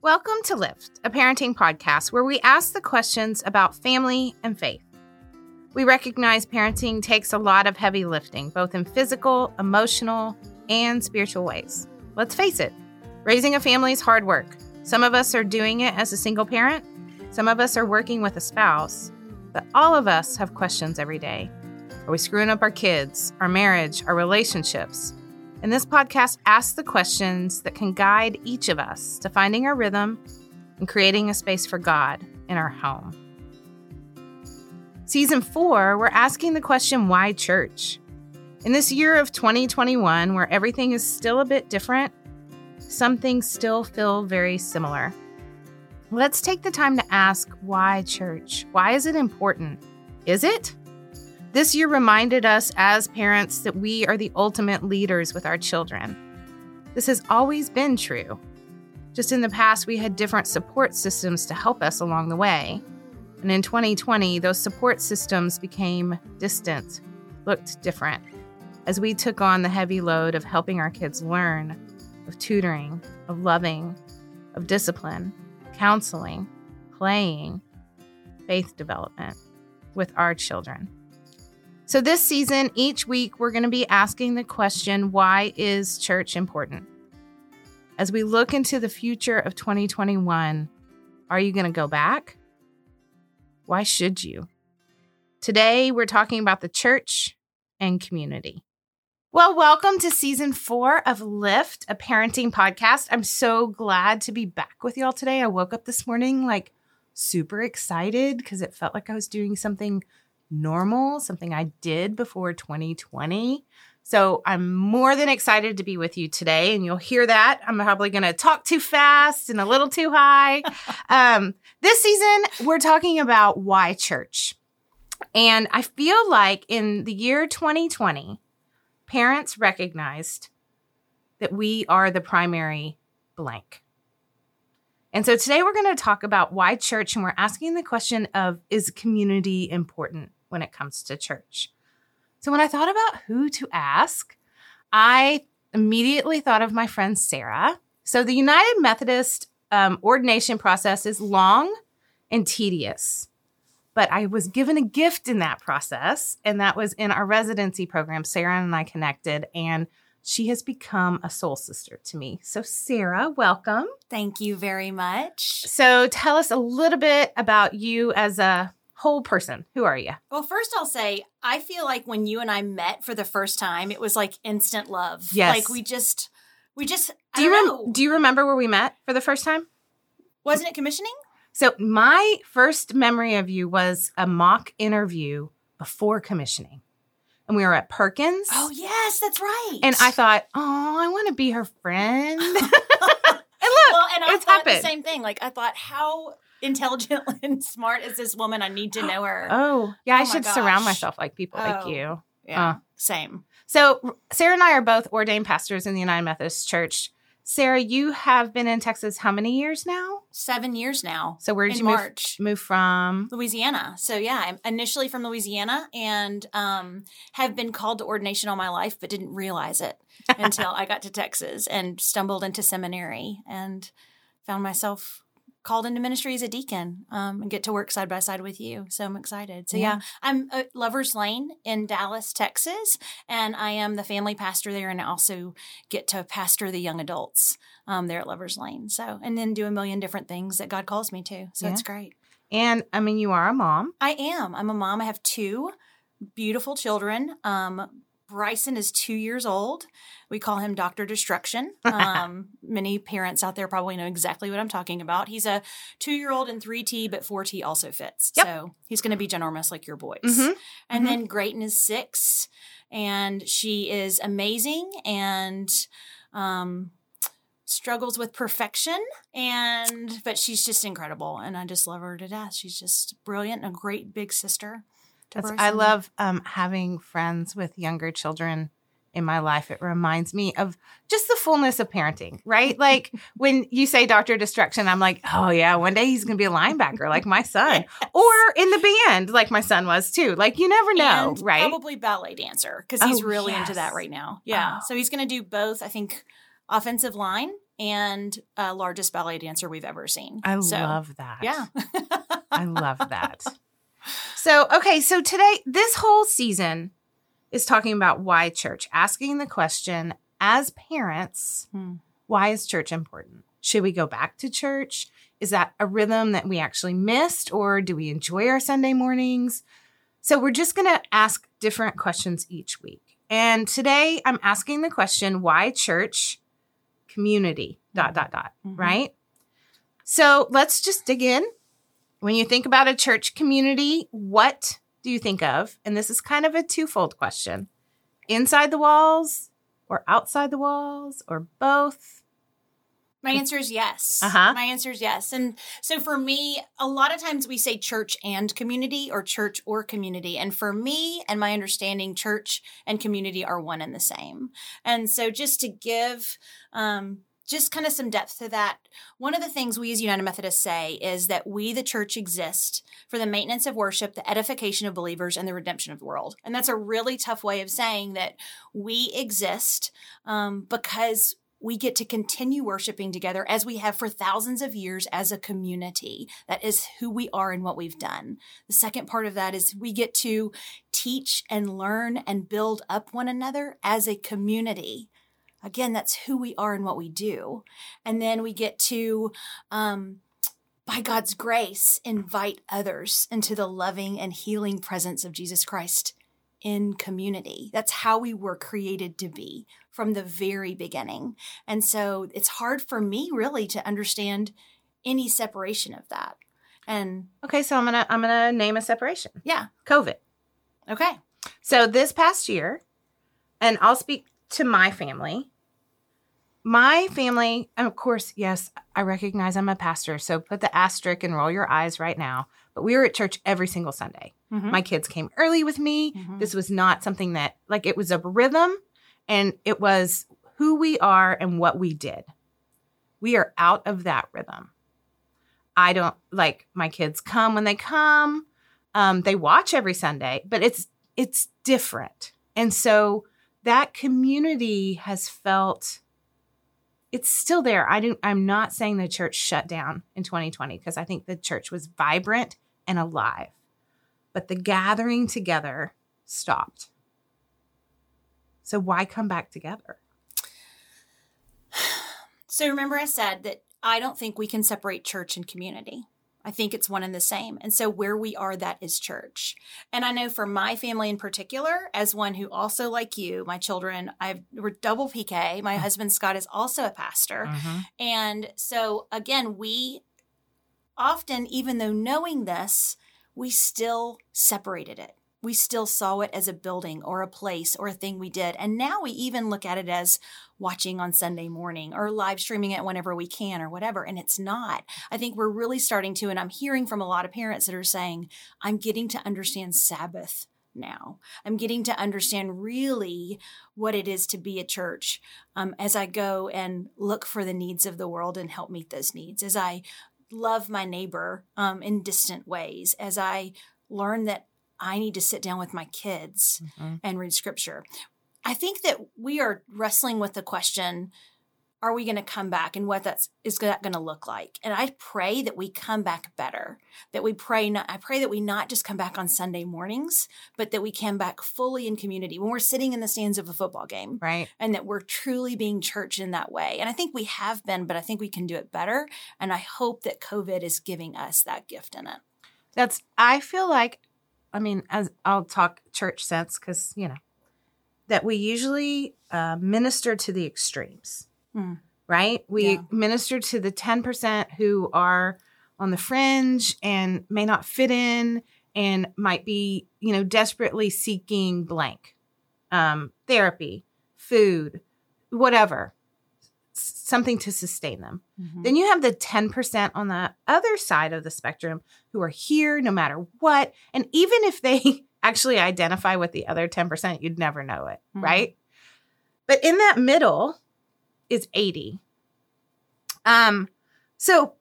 Welcome to Lift, a parenting podcast where we ask the questions about family and faith. We recognize parenting takes a lot of heavy lifting, both in physical, emotional, and spiritual ways. Let's face it, raising a family is hard work. Some of us are doing it as a single parent, some of us are working with a spouse, but all of us have questions every day. Are we screwing up our kids, our marriage, our relationships? And this podcast asks the questions that can guide each of us to finding our rhythm and creating a space for God in our home. Season four, we're asking the question why church? In this year of 2021, where everything is still a bit different, some things still feel very similar. Let's take the time to ask why church? Why is it important? Is it? This year reminded us as parents that we are the ultimate leaders with our children. This has always been true. Just in the past, we had different support systems to help us along the way. And in 2020, those support systems became distant, looked different, as we took on the heavy load of helping our kids learn, of tutoring, of loving, of discipline, counseling, playing, faith development with our children. So, this season, each week, we're going to be asking the question why is church important? As we look into the future of 2021, are you going to go back? Why should you? Today, we're talking about the church and community. Well, welcome to season four of Lift, a parenting podcast. I'm so glad to be back with y'all today. I woke up this morning like super excited because it felt like I was doing something normal, something I did before 2020. So I'm more than excited to be with you today, and you'll hear that. I'm probably going to talk too fast and a little too high. um, this season, we're talking about why church. And I feel like in the year 2020, parents recognized that we are the primary blank. And so today we're going to talk about why church, and we're asking the question of is community important? When it comes to church. So when I thought about who to ask, I immediately thought of my friend Sarah. So the United Methodist um, ordination process is long and tedious, but I was given a gift in that process, and that was in our residency program. Sarah and I connected, and she has become a soul sister to me. So, Sarah, welcome. Thank you very much. So, tell us a little bit about you as a whole person. Who are you? Well, first I'll say I feel like when you and I met for the first time, it was like instant love. Yes. Like we just we just do you rem- do you remember where we met for the first time? Wasn't it commissioning? So my first memory of you was a mock interview before commissioning. And we were at Perkins. Oh yes, that's right. And I thought, oh, I want to be her friend. and look, well, and I it's thought happened. the same thing. Like I thought, how intelligent and smart is this woman? I need to know her. Oh, yeah, I Oh my should surround myself like people like Oh. you. Yeah, Uh. same. So Sarah and I are both ordained pastors in the United Methodist Church. Sarah, you have been in Texas how many years now? Seven years now. So where did you move, move from? Louisiana. So yeah, I'm initially from Louisiana and um, have been called to ordination all my life, but didn't realize it until I got to Texas and stumbled into seminary and found myself called into ministry as a deacon um, and get to work side by side with you. So I'm excited. So yeah, Yeah. I'm at Lovers Lane in Dallas, Texas, and I am the family pastor there, and I also get to pastor the young adults um, there at Lovers Lane. So and then do a million different things that God calls me to. So Yeah. it's great. And I mean, you are a mom. I am. I'm a mom. I have two beautiful children. Um, Bryson is two years old. We call him Dr. Destruction. Um, many parents out there probably know exactly what I'm talking about. He's a two year old in 3T, but 4T also fits. Yep. So he's going to be ginormous like your boys. Mhm. And Mhm. then Grayton is six, and she is amazing and um, struggles with perfection. And but she's just incredible, and I just love her to death. She's just brilliant and a great big sister. I love um, having friends with younger children in my life. It reminds me of just the fullness of parenting, right? Like when you say Dr. Destruction, I'm like, oh yeah, one day he's going to be a linebacker like my son, or in the band like my son was too. Like you never know, And right? Probably ballet dancer because he's Oh, really into that right now. Yeah, Oh. so he's going to do both. I think offensive line and uh, largest ballet dancer we've ever seen. I So, love that. Yeah. I love that. So, okay, so today, this whole season is talking about why church, asking the question as parents, Hmm. why is church important? Should we go back to church? Is that a rhythm that we actually missed, or do we enjoy our Sunday mornings? So, we're just going to ask different questions each week. And today, I'm asking the question why church community, dot, dot, dot, Mhm. right? So, let's just dig in. When you think about a church community, what do you think of? And this is kind of a twofold question inside the walls or outside the walls or both? My answer is yes. Uh-huh. My answer is yes. And so for me, a lot of times we say church and community or church or community. And for me and my understanding, church and community are one and the same. And so just to give, um, just kind of some depth to that. One of the things we as United Methodists say is that we, the church, exist for the maintenance of worship, the edification of believers, and the redemption of the world. And that's a really tough way of saying that we exist um, because we get to continue worshiping together as we have for thousands of years as a community. That is who we are and what we've done. The second part of that is we get to teach and learn and build up one another as a community. Again, that's who we are and what we do. And then we get to, um, by God's grace, invite others into the loving and healing presence of Jesus Christ in community. That's how we were created to be from the very beginning. And so it's hard for me really to understand any separation of that. And Okay, so I'm gonna I'm gonna name a separation. yeah, COVID. okay. So this past year, and I'll speak to my family. My family, and of course, yes, I recognize I'm a pastor, so put the asterisk and roll your eyes right now. But we were at church every single Sunday. Mhm. My kids came early with me. Mhm. This was not something that, like, it was a rhythm and it was who we are and what we did. We are out of that rhythm. I don't like my kids come when they come. Um, they watch every Sunday, but it's it's different. And so that community has felt it's still there. I do I'm not saying the church shut down in 2020 because I think the church was vibrant and alive. But the gathering together stopped. So why come back together? So remember, I said that I don't think we can separate church and community. I think it's one and the same. And so where we are, that is church. And I know for my family in particular, as one who also, like you, my children, I've we're double PK. My mm-hmm. husband Scott is also a pastor. Mm-hmm. And so again, we often, even though knowing this, we still separated it. We still saw it as a building or a place or a thing we did. And now we even look at it as watching on Sunday morning or live streaming it whenever we can or whatever. And it's not. I think we're really starting to, and I'm hearing from a lot of parents that are saying, I'm getting to understand Sabbath now. I'm getting to understand really what it is to be a church um, as I go and look for the needs of the world and help meet those needs, as I love my neighbor um, in distant ways, as I learn that I need to sit down with my kids Mhm. and read scripture. I think that we are wrestling with the question are we going to come back and what that's is that going to look like and i pray that we come back better that we pray not i pray that we not just come back on sunday mornings but that we come back fully in community when we're sitting in the stands of a football game Right. and that we're truly being church in that way and i think we have been but i think we can do it better and i hope that covid is giving us that gift in it That's I feel like I mean, as I'll talk church sense because you know that we usually uh, minister to the extremes, Hmm. right? We Yeah. minister to the ten percent who are on the fringe and may not fit in and might be you know desperately seeking blank um, therapy, food, whatever, something to sustain them. Then you have the 10% on the other side of the spectrum who are here no matter what. And even if they actually identify with the other 10%, you'd never know it, Mhm. right? But in that middle is 80. Um so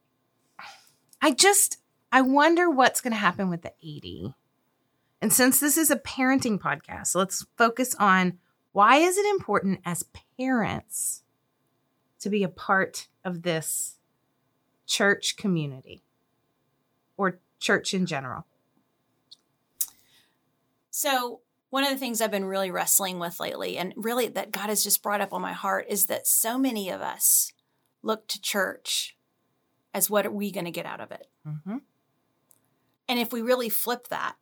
I just I wonder what's going to happen with the 80. And since this is a parenting podcast, let's focus on why is it important as parents to be a part of this church community or church in general? So, one of the things I've been really wrestling with lately, and really that God has just brought up on my heart, is that so many of us look to church as what are we going to get out of it? Mm-hmm. And if we really flip that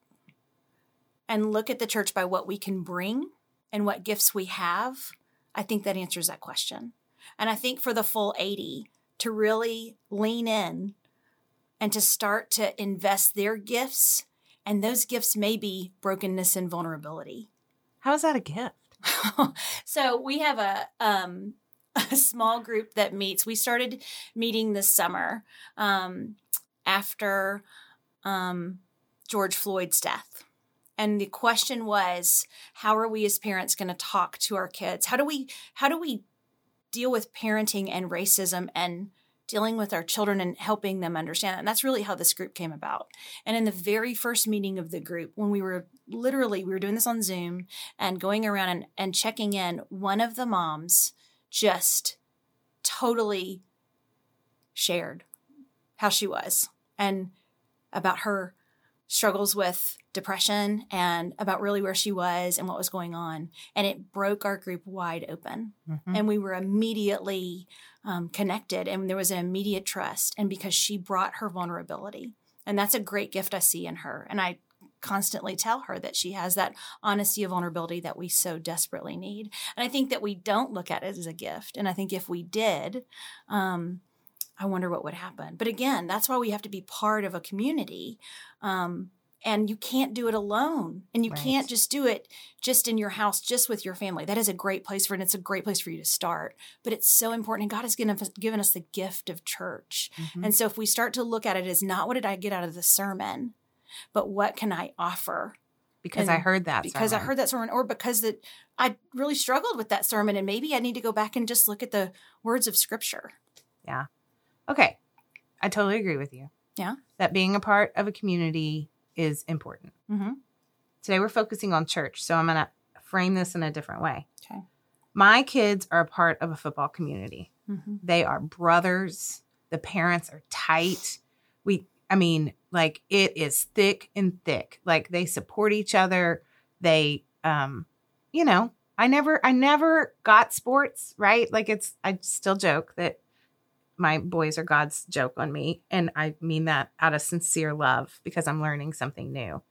and look at the church by what we can bring and what gifts we have, I think that answers that question. And I think for the full 80 to really lean in and to start to invest their gifts, and those gifts may be brokenness and vulnerability. How is that a gift? so we have a um, a small group that meets. We started meeting this summer um, after um, George Floyd's death. And the question was, how are we as parents going to talk to our kids? How do we how do we deal with parenting and racism and dealing with our children and helping them understand. And that's really how this group came about. And in the very first meeting of the group, when we were literally, we were doing this on Zoom and going around and, and checking in, one of the moms just totally shared how she was and about her struggles with depression and about really where she was and what was going on. And it broke our group wide open. Mm-hmm. And we were immediately um, connected and there was an immediate trust. And because she brought her vulnerability. And that's a great gift I see in her. And I constantly tell her that she has that honesty of vulnerability that we so desperately need. And I think that we don't look at it as a gift. And I think if we did, um, I wonder what would happen. But again, that's why we have to be part of a community. Um, and you can't do it alone. And you Right. can't just do it just in your house, just with your family. That is a great place for it. And it's a great place for you to start. But it's so important. And God has given us, given us the gift of church. Mhm. And so if we start to look at it as not what did I get out of the sermon, but what can I offer? because and I heard that. because I heard that sermon, or because that I really struggled with that sermon, and maybe I need to go back and just look at the words of Scripture. Yeah. Okay. I totally agree with you. Yeah. That being a part of a community is important. Mm-hmm. Today we're focusing on church, so I'm going to frame this in a different way. Okay. My kids are a part of a football community. Mm-hmm. They are brothers. The parents are tight. We, I mean, like it is thick and thick. Like they support each other. They, um, you know, I never, I never got sports, right? Like it's, I still joke that my boys are God's joke on me. And I mean that out of sincere love because I'm learning something new.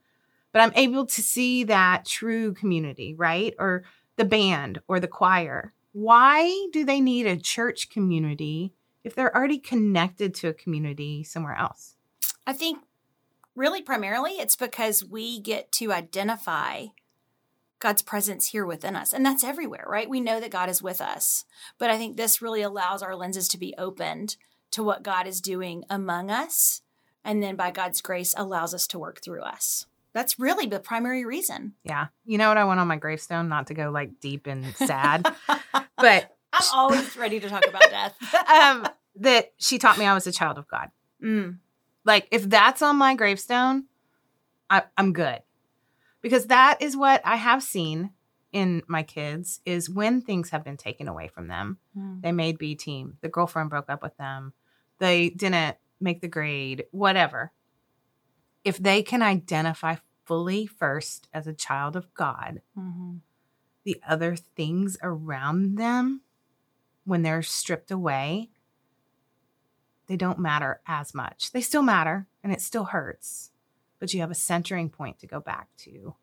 But I'm able to see that true community, right? Or the band or the choir. Why do they need a church community if they're already connected to a community somewhere else? I think really primarily it's because we get to identify God's presence here within us. And that's everywhere, right? We know that God is with us. But I think this really allows our lenses to be opened to what God is doing among us. And then by God's grace, allows us to work through us. That's really the primary reason. Yeah. You know what I want on my gravestone? Not to go like deep and sad, but I'm always ready to talk about death. um, that she taught me I was a child of God. Mm, Like if that's on my gravestone, I, I'm good. Because that is what I have seen in my kids is when things have been taken away from them. mm, They made B team. The girlfriend broke up with them. They didn't make the grade, whatever. If they can identify fully first as a child of God, mhm. the other things around them, when they're stripped away, they don't matter as much. They still matter and it still hurts, but you have a centering point to go back to.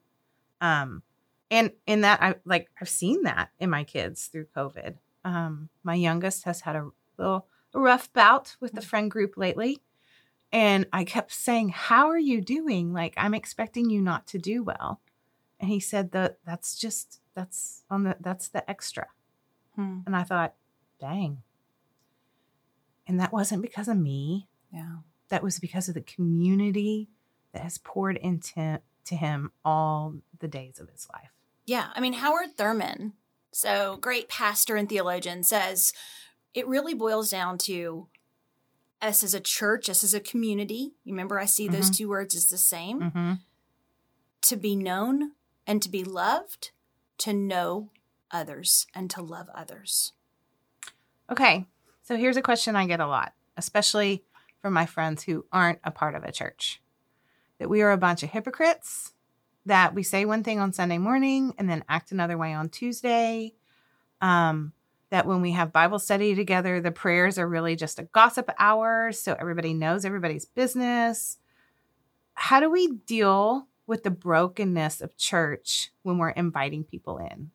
Um, and in that, I like I've seen that in my kids through COVID. Um, my youngest has had a little a rough bout with the friend group lately. And I kept saying, How are you doing? Like, I'm expecting you not to do well. And he said that that's just that's on the that's the extra. Hmm. And I thought, dang. And that wasn't because of me. Yeah. That was because of the community that has poured into to him all the days of his life. Yeah. I mean, Howard Thurman, so great pastor and theologian, says it really boils down to us as a church, us as a community. You remember, I see those two words as the same Mm-hmm. to be known and to be loved, to know others and to love others. Okay. So here's a question I get a lot, especially from my friends who aren't a part of a church that we are a bunch of hypocrites, that we say one thing on Sunday morning and then act another way on Tuesday. Um, that when we have Bible study together, the prayers are really just a gossip hour. So everybody knows everybody's business. How do we deal with the brokenness of church when we're inviting people in?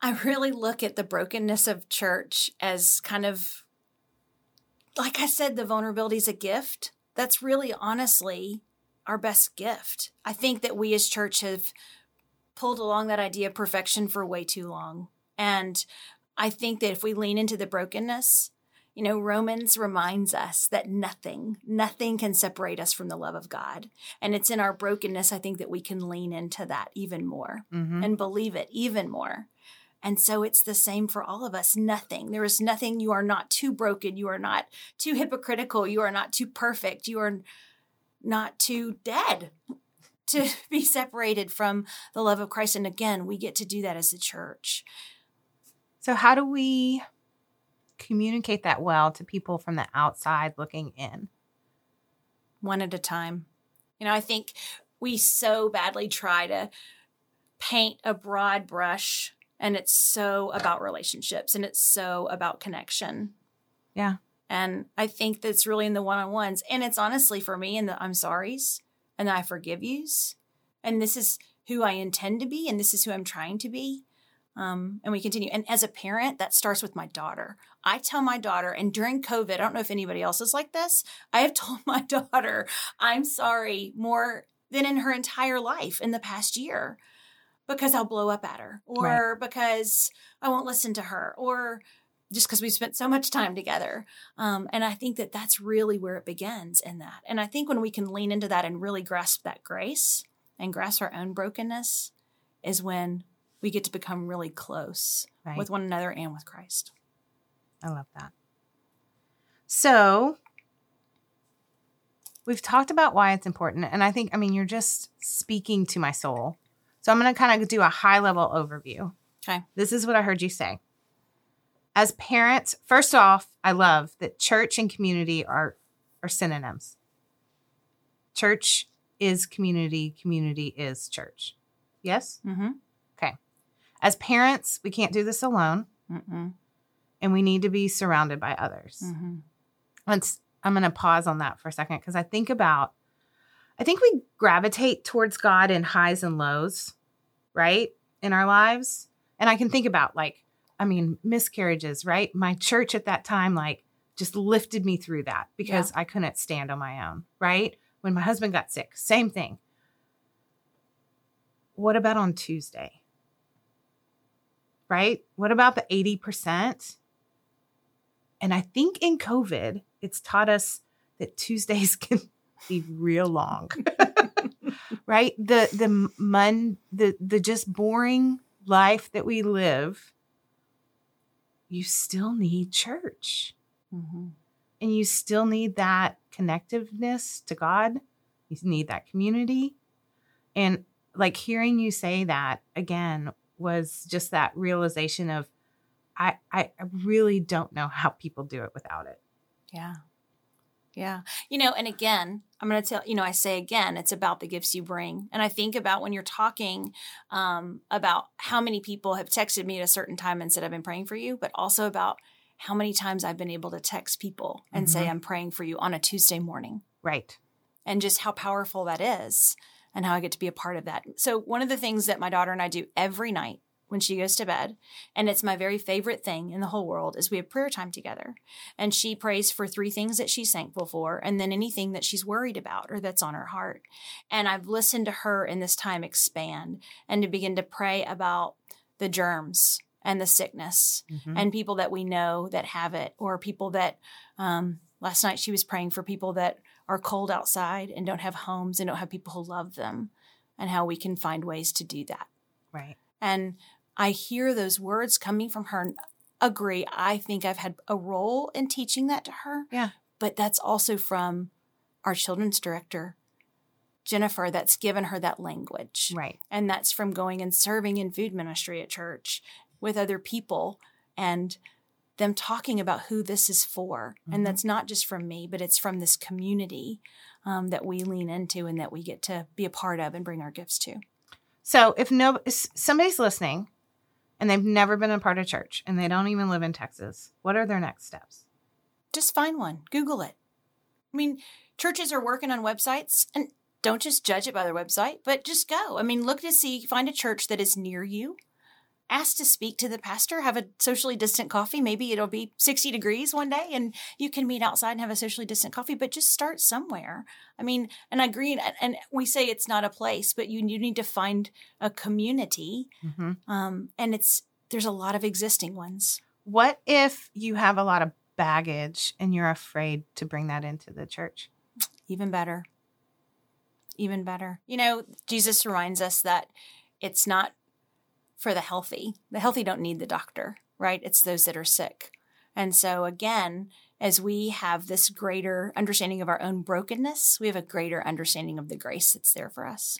I really look at the brokenness of church as kind of, like I said, the vulnerability is a gift. That's really honestly our best gift. I think that we as church have pulled along that idea of perfection for way too long. And I think that if we lean into the brokenness, you know, Romans reminds us that nothing, nothing can separate us from the love of God. And it's in our brokenness, I think, that we can lean into that even more mm-hmm. and believe it even more. And so it's the same for all of us. Nothing. There is nothing. You are not too broken. You are not too hypocritical. You are not too perfect. You are not too dead to be separated from the love of Christ. And again, we get to do that as a church. So, how do we communicate that well to people from the outside looking in? One at a time. You know, I think we so badly try to paint a broad brush and it's so about relationships and it's so about connection. Yeah. And I think that's really in the one on ones. And it's honestly for me in the I'm sorry's and the I forgive yous. And this is who I intend to be and this is who I'm trying to be. Um, and we continue. And as a parent, that starts with my daughter. I tell my daughter, and during COVID, I don't know if anybody else is like this. I have told my daughter, I'm sorry more than in her entire life in the past year because I'll blow up at her or right. because I won't listen to her or just because we spent so much time together. Um, and I think that that's really where it begins in that. And I think when we can lean into that and really grasp that grace and grasp our own brokenness is when we get to become really close right. with one another and with Christ. I love that. So, we've talked about why it's important. And I think, I mean, you're just speaking to my soul. So, I'm going to kind of do a high level overview. Okay. This is what I heard you say. As parents, first off, I love that church and community are, are synonyms. Church is community, community is church. Yes? Mm-hmm. Okay. As parents, we can't do this alone. Mm-mm and we need to be surrounded by others. Mm-hmm. Let's, I'm going to pause on that for a second because I think about, I think we gravitate towards God in highs and lows, right? In our lives. And I can think about like, I mean, miscarriages, right? My church at that time, like, just lifted me through that because yeah. I couldn't stand on my own, right? When my husband got sick, same thing. What about on Tuesday? Right? What about the 80%? And I think in COVID, it's taught us that Tuesdays can be real long. right? The the mun the the just boring life that we live, you still need church. Mm-hmm. And you still need that connectiveness to God. You need that community. And like hearing you say that again was just that realization of I, I really don't know how people do it without it. Yeah. Yeah. You know, and again, I'm going to tell, you know, I say again, it's about the gifts you bring. And I think about when you're talking um, about how many people have texted me at a certain time and said, I've been praying for you, but also about how many times I've been able to text people and mm-hmm. say, I'm praying for you on a Tuesday morning. Right. And just how powerful that is and how I get to be a part of that. So, one of the things that my daughter and I do every night when she goes to bed. And it's my very favorite thing in the whole world is we have prayer time together. And she prays for three things that she's thankful for and then anything that she's worried about or that's on her heart. And I've listened to her in this time expand and to begin to pray about the germs and the sickness mm-hmm. and people that we know that have it or people that um, last night she was praying for people that are cold outside and don't have homes and don't have people who love them and how we can find ways to do that. Right. And I hear those words coming from her. Agree. I think I've had a role in teaching that to her. Yeah. But that's also from our children's director, Jennifer, that's given her that language. Right. And that's from going and serving in food ministry at church with other people and them talking about who this is for. Mhm. And that's not just from me, but it's from this community um, that we lean into and that we get to be a part of and bring our gifts to. So if no somebody's listening and they've never been a part of church and they don't even live in Texas, what are their next steps? Just find one, Google it. I mean, churches are working on websites and don't just judge it by their website, but just go. I mean, look to see, find a church that is near you. Ask to speak to the pastor, have a socially distant coffee. Maybe it'll be 60 degrees one day and you can meet outside and have a socially distant coffee, but just start somewhere. I mean, and I agree. And, we say it's not a place, but you, you need to find a community. Mm-hmm. Um, and it's, there's a lot of existing ones. What if you have a lot of baggage and you're afraid to bring that into the church? Even better. Even better. You know, Jesus reminds us that it's not for the healthy. The healthy don't need the doctor, right? It's those that are sick. And so, again, as we have this greater understanding of our own brokenness, we have a greater understanding of the grace that's there for us.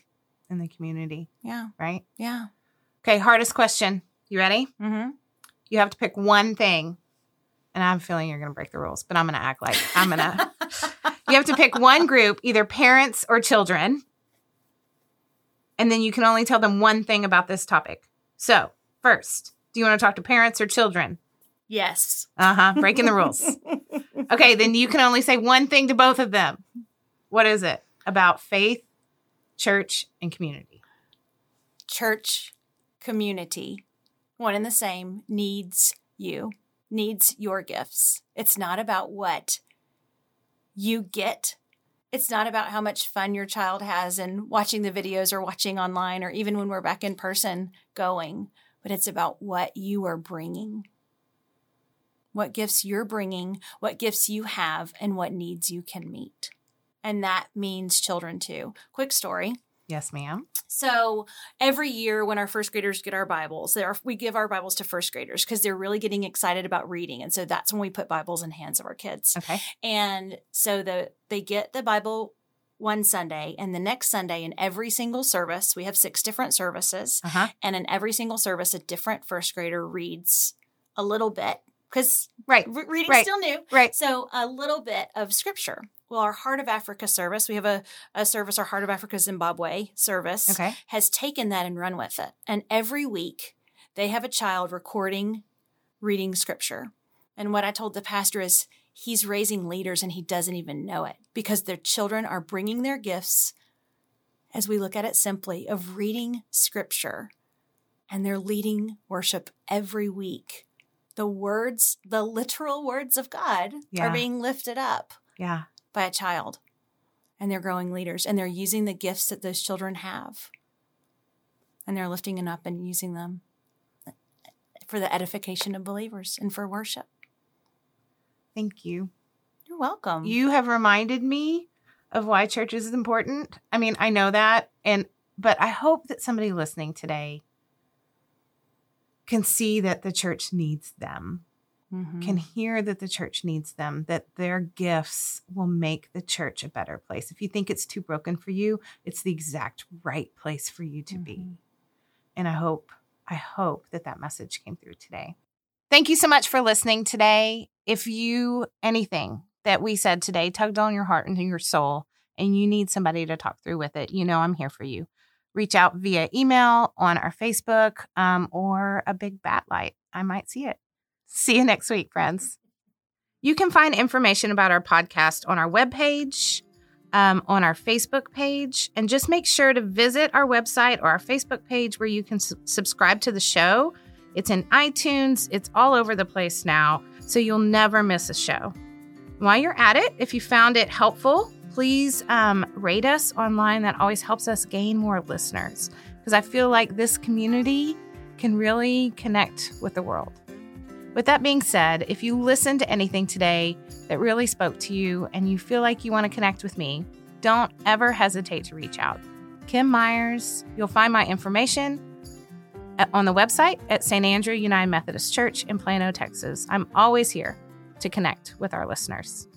in the community, Yeah. right? Yeah. Okay, hardest question. You ready? Mm-hmm. You have to pick one thing. And I have a feeling you're going to break the rules, but I'm going to act like I'm going to. You have to pick one group, either parents or children. And then you can only tell them one thing about this topic. So, first, do you want to talk to parents or children? yes. Uh huh. Breaking the rules. Okay, then you can only say one thing to both of them. What is it about faith, church, and community? church community, one and the same, needs you, needs your gifts. It's not about what you get. It's not about how much fun your child has in watching the videos or watching online or even when we're back in person going, but it's about what you are bringing. What gifts you're bringing, what gifts you have, and what needs you can meet. And that means children too. Quick story. Yes, ma'am. So every year when our first graders get our Bibles, are, we give our Bibles to first graders because they're really getting excited about reading. And so that's when we put Bibles in hands of our kids. Okay. And so the they get the Bible one Sunday and the next Sunday in every single service, we have six different services. Uh huh. And in every single service, a different first grader reads a little bit because Right. re- reading's Right. still new. Right. So a little bit of scripture. Well, our Heart of Africa service, we have a, a service, our Heart of Africa Zimbabwe service, Okay. has taken that and run with it. And every week they have a child recording reading scripture. And what I told the pastor is he's raising leaders and he doesn't even know it because their children are bringing their gifts, as we look at it simply, of reading scripture. And they're leading worship every week. The words, the literal words of God Yeah. are being lifted up Yeah. By a child. And they're growing leaders and they're using the gifts that those children have. And they're lifting them up and using them for the edification of believers and for worship. Thank you. You're welcome. You have reminded me of why church is important. I mean, I know that and but I hope that somebody listening today can see that the church needs them. Mhm. Can hear that the church needs them, that their gifts will make the church a better place. If you think it's too broken for you, it's the exact right place for you to be. Mhm. And I hope, I hope that that message came through today. Thank you so much for listening today. If you, anything that we said today tugged on your heart and your soul, and you need somebody to talk through with it, you know I'm here for you. Reach out via email on our Facebook um, or a big bat light. I might see it. See you next week, friends. You can find information about our podcast on our webpage, um, on our Facebook page, and just make sure to visit our website or our Facebook page where you can su- subscribe to the show. It's in iTunes, it's all over the place now, so you'll never miss a show. While you're at it, if you found it helpful, please um, rate us online. That always helps us gain more listeners because I feel like this community can really connect with the world. With that being said, if you listened to anything today that really spoke to you and you feel like you want to connect with me, don't ever hesitate to reach out. Kim Myers, you'll find my information at- on the website at St. Andrew United Methodist Church in Plano, Texas. I'm always here to connect with our listeners.